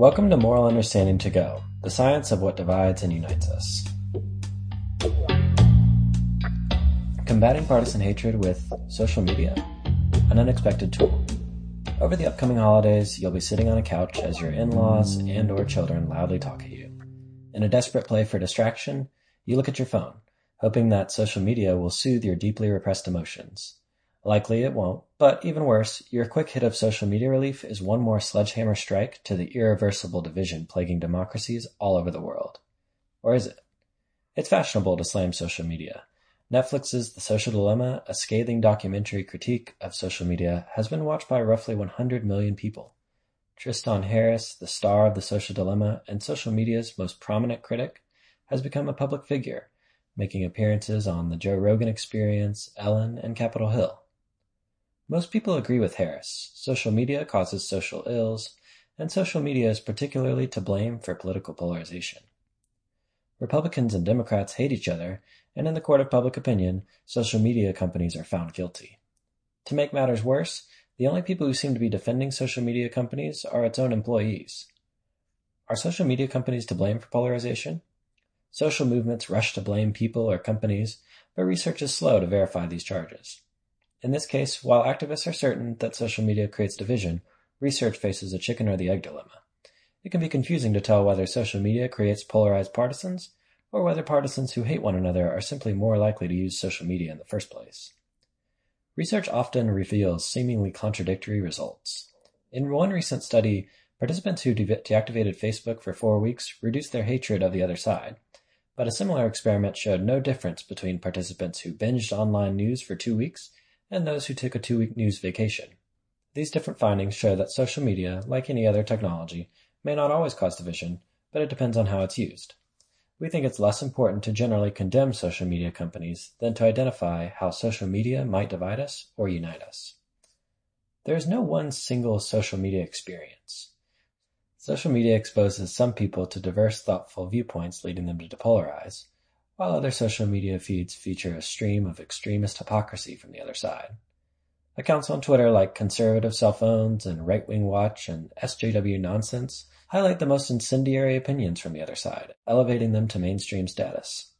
Welcome to Moral Understanding to Go, the science of what divides and unites us. Combating partisan hatred with social media, an unexpected tool. Over the upcoming holidays, you'll be sitting on a couch as your in-laws and or children loudly talk at you. In a desperate play for distraction, you look at your phone, hoping that social media will soothe your deeply repressed emotions. Likely it won't, but even worse, your quick hit of social media relief is one more sledgehammer strike to the irreversible division plaguing democracies all over the world. Or is it? It's fashionable to slam social media. Netflix's The Social Dilemma, a scathing documentary critique of social media, has been watched by roughly 100 million people. Tristan Harris, the star of The Social Dilemma and social media's most prominent critic, has become a public figure, making appearances on The Joe Rogan Experience, Ellen, and Capitol Hill. Most people agree with Harris: social media causes social ills, and social media is particularly to blame for political polarization. Republicans and Democrats hate each other, and in the court of public opinion, social media companies are found guilty. To make matters worse, the only people who seem to be defending social media companies are its own employees. Are social media companies to blame for polarization? Social movements rush to blame people or companies, but research is slow to verify these charges. In this case, while activists are certain that social media creates division, research faces a chicken or the egg dilemma. It can be confusing to tell whether social media creates polarized partisans, or whether partisans who hate one another are simply more likely to use social media in the first place. Research often reveals seemingly contradictory results. In one recent study, participants who de- deactivated Facebook for four weeks reduced their hatred of the other side, but a similar experiment showed no difference between participants who binged online news for two weeks and those who took a two-week news vacation. These different findings show that social media, like any other technology, may not always cause division, but it depends on how it's used. We think it's less important to generally condemn social media companies than to identify how social media might divide us or unite us. There is no one single social media experience. Social media exposes some people to diverse thoughtful viewpoints leading them to depolarize, while other social media feeds feature a stream of extremist hypocrisy from the other side. Accounts on Twitter like Conservative Cell Phones and Right Wing Watch and SJW Nonsense highlight the most incendiary opinions from the other side, elevating them to mainstream status.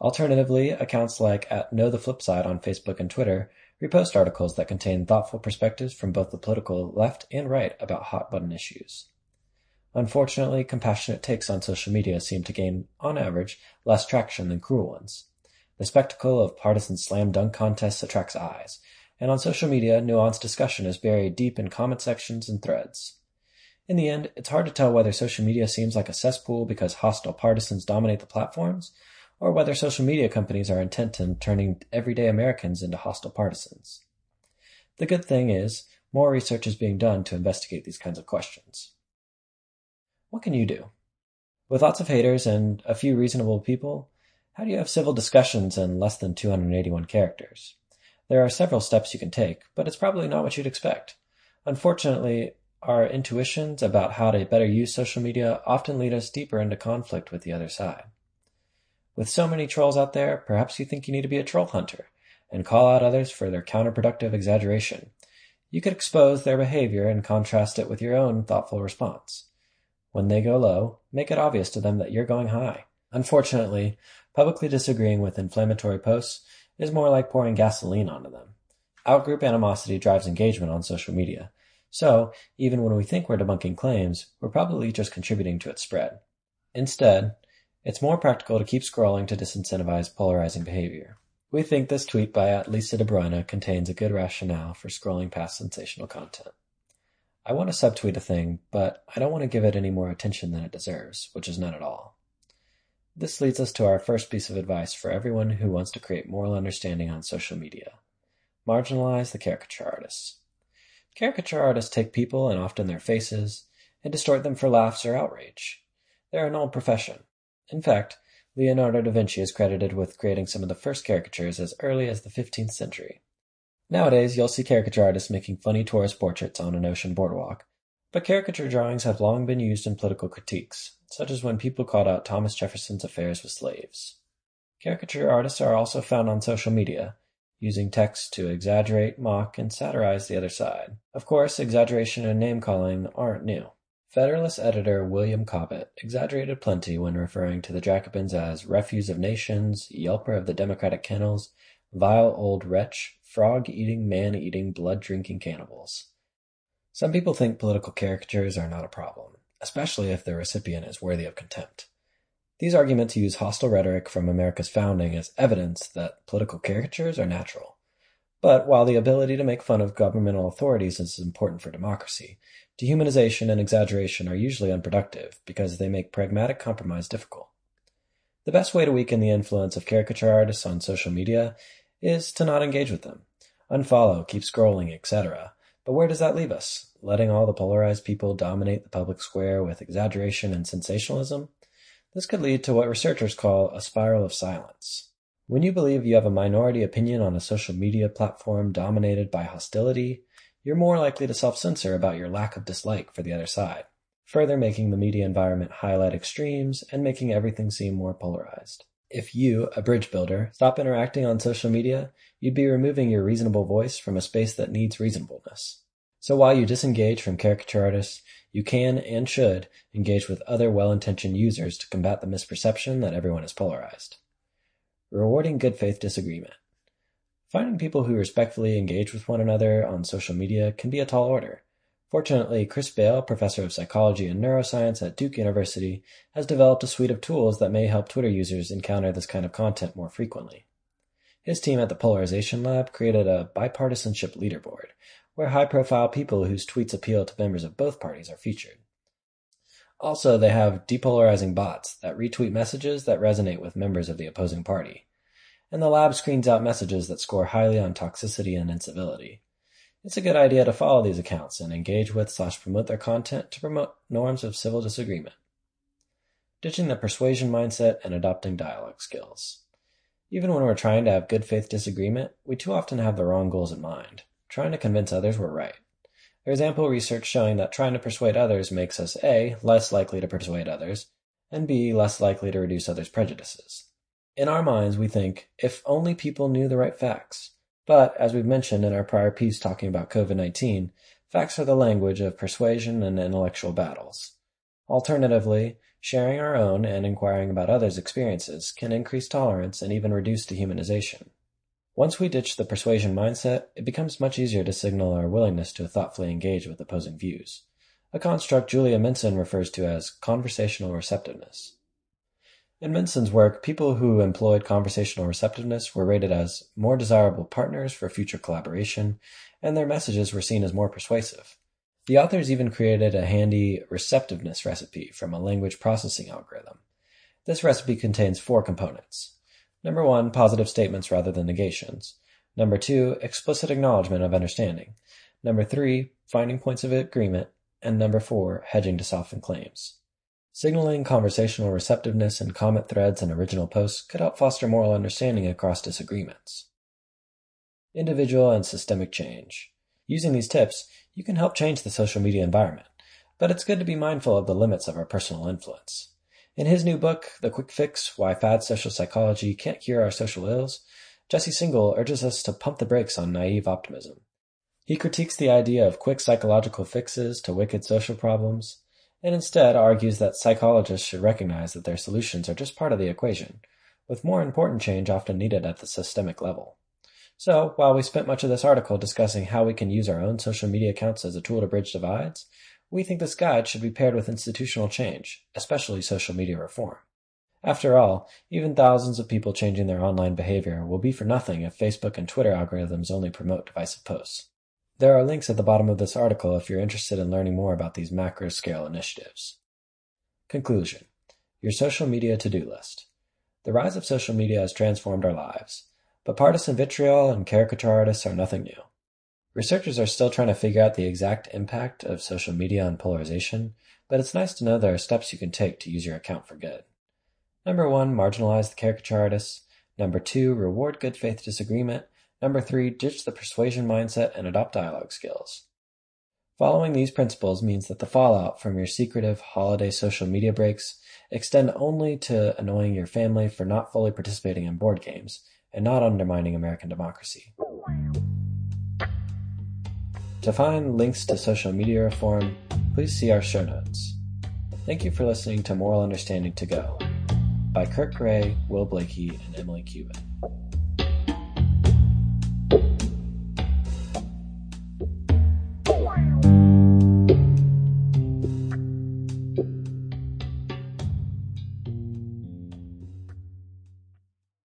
Alternatively, accounts like at Know the Flip Side on Facebook and Twitter repost articles that contain thoughtful perspectives from both the political left and right about hot button issues. Unfortunately, compassionate takes on social media seem to gain, on average, less traction than cruel ones. The spectacle of partisan slam dunk contests attracts eyes, and on social media, nuanced discussion is buried deep in comment sections and threads. In the end, it's hard to tell whether social media seems like a cesspool because hostile partisans dominate the platforms, or whether social media companies are intent on turning everyday Americans into hostile partisans. The good thing is, more research is being done to investigate these kinds of questions. What can you do? With lots of haters and a few reasonable people, how do you have civil discussions in less than 281 characters? There are several steps you can take, but it's probably not what you'd expect. Unfortunately, our intuitions about how to better use social media often lead us deeper into conflict with the other side. With so many trolls out there, perhaps you think you need to be a troll hunter and call out others for their counterproductive exaggeration. You could expose their behavior and contrast it with your own thoughtful response. When they go low, make it obvious to them that you're going high. Unfortunately, publicly disagreeing with inflammatory posts is more like pouring gasoline onto them. Outgroup animosity drives engagement on social media. So, even when we think we're debunking claims, we're probably just contributing to its spread. Instead, it's more practical to keep scrolling to disincentivize polarizing behavior. We think this tweet by Lisa De Bruyne contains a good rationale for scrolling past sensational content. I want to subtweet a thing, but I don't want to give it any more attention than it deserves, which is none at all. This leads us to our first piece of advice for everyone who wants to create moral understanding on social media. Marginalize the caricature artists. Caricature artists take people and often their faces and distort them for laughs or outrage. They're an old profession. In fact, Leonardo da Vinci is credited with creating some of the first caricatures as early as the 15th century. Nowadays, you'll see caricature artists making funny tourist portraits on an ocean boardwalk, but caricature drawings have long been used in political critiques, such as when people called out Thomas Jefferson's affairs with slaves. Caricature artists are also found on social media, using text to exaggerate, mock, and satirize the other side. Of course, exaggeration and name calling aren't new. Federalist editor William Cobbett exaggerated plenty when referring to the Jacobins as refuse of nations, yelper of the democratic kennels, vile old wretch, frog-eating, man-eating, blood-drinking cannibals. Some people think political caricatures are not a problem, especially if their recipient is worthy of contempt. These arguments use hostile rhetoric from America's founding as evidence that political caricatures are natural. But while the ability to make fun of governmental authorities is important for democracy, dehumanization and exaggeration are usually unproductive because they make pragmatic compromise difficult. The best way to weaken the influence of caricature artists on social media is to not engage with them. Unfollow, keep scrolling, etc. But where does that leave us? Letting all the polarized people dominate the public square with exaggeration and sensationalism? This could lead to what researchers call a spiral of silence. When you believe you have a minority opinion on a social media platform dominated by hostility, you're more likely to self-censor about your lack of dislike for the other side, further making the media environment highlight extremes and making everything seem more polarized. If you, a bridge builder, stop interacting on social media, you'd be removing your reasonable voice from a space that needs reasonableness. So while you disengage from caricature artists, you can and should engage with other well-intentioned users to combat the misperception that everyone is polarized. Rewarding good faith disagreement. Finding people who respectfully engage with one another on social media can be a tall order. Fortunately, Chris Bail, professor of psychology and neuroscience at Duke University, has developed a suite of tools that may help Twitter users encounter this kind of content more frequently. His team at the Polarization Lab created a bipartisanship leaderboard, where high-profile people whose tweets appeal to members of both parties are featured. Also, they have depolarizing bots that retweet messages that resonate with members of the opposing party and the lab screens out messages that score highly on toxicity and incivility. It's a good idea to follow these accounts and engage with slash promote their content to promote norms of civil disagreement. Ditching the persuasion mindset and adopting dialogue skills. Even when we're trying to have good faith disagreement, we too often have the wrong goals in mind, trying to convince others we're right. There's ample research showing that trying to persuade others makes us A. less likely to persuade others, and B. less likely to reduce others' prejudices. In our minds, we think, if only people knew the right facts. But, as we've mentioned in our prior piece talking about COVID 19, facts are the language of persuasion and intellectual battles. Alternatively, sharing our own and inquiring about others' experiences can increase tolerance and even reduce dehumanization. Once we ditch the persuasion mindset, it becomes much easier to signal our willingness to thoughtfully engage with opposing views, a construct Julia Minson refers to as conversational receptiveness. In Minson's work, people who employed conversational receptiveness were rated as more desirable partners for future collaboration, and their messages were seen as more persuasive. The authors even created a handy receptiveness recipe from a language processing algorithm. This recipe contains four components. Number one, positive statements rather than negations. Number two, explicit acknowledgement of understanding. Number three, finding points of agreement. And number four, hedging to soften claims. Signaling conversational receptiveness in comment threads and original posts could help foster moral understanding across disagreements. Individual and systemic change. Using these tips, you can help change the social media environment, but it's good to be mindful of the limits of our personal influence. In his new book, The Quick Fix Why Fad Social Psychology Can't Cure Our Social Ills, Jesse Singal urges us to pump the brakes on naive optimism. He critiques the idea of quick psychological fixes to wicked social problems and instead argues that psychologists should recognize that their solutions are just part of the equation, with more important change often needed at the systemic level. So, while we spent much of this article discussing how we can use our own social media accounts as a tool to bridge divides, we think this guide should be paired with institutional change, especially social media reform. After all, even thousands of people changing their online behavior will be for nothing if Facebook and Twitter algorithms only promote divisive posts. There are links at the bottom of this article if you're interested in learning more about these macro-scale initiatives. Conclusion. Your social media to-do list. The rise of social media has transformed our lives, but partisan vitriol and caricature artists are nothing new. Researchers are still trying to figure out the exact impact of social media on polarization, but it's nice to know there are steps you can take to use your account for good. Number one, marginalize the caricature artists. Number two, reward good faith disagreement. Number three, ditch the persuasion mindset and adopt dialogue skills. Following these principles means that the fallout from your secretive holiday social media breaks extend only to annoying your family for not fully participating in board games and not undermining American democracy. To find links to social media reform, please see our show notes. Thank you for listening to Moral Understanding to Go by Kurt Gray, Will Blakey, and Emily Kubin.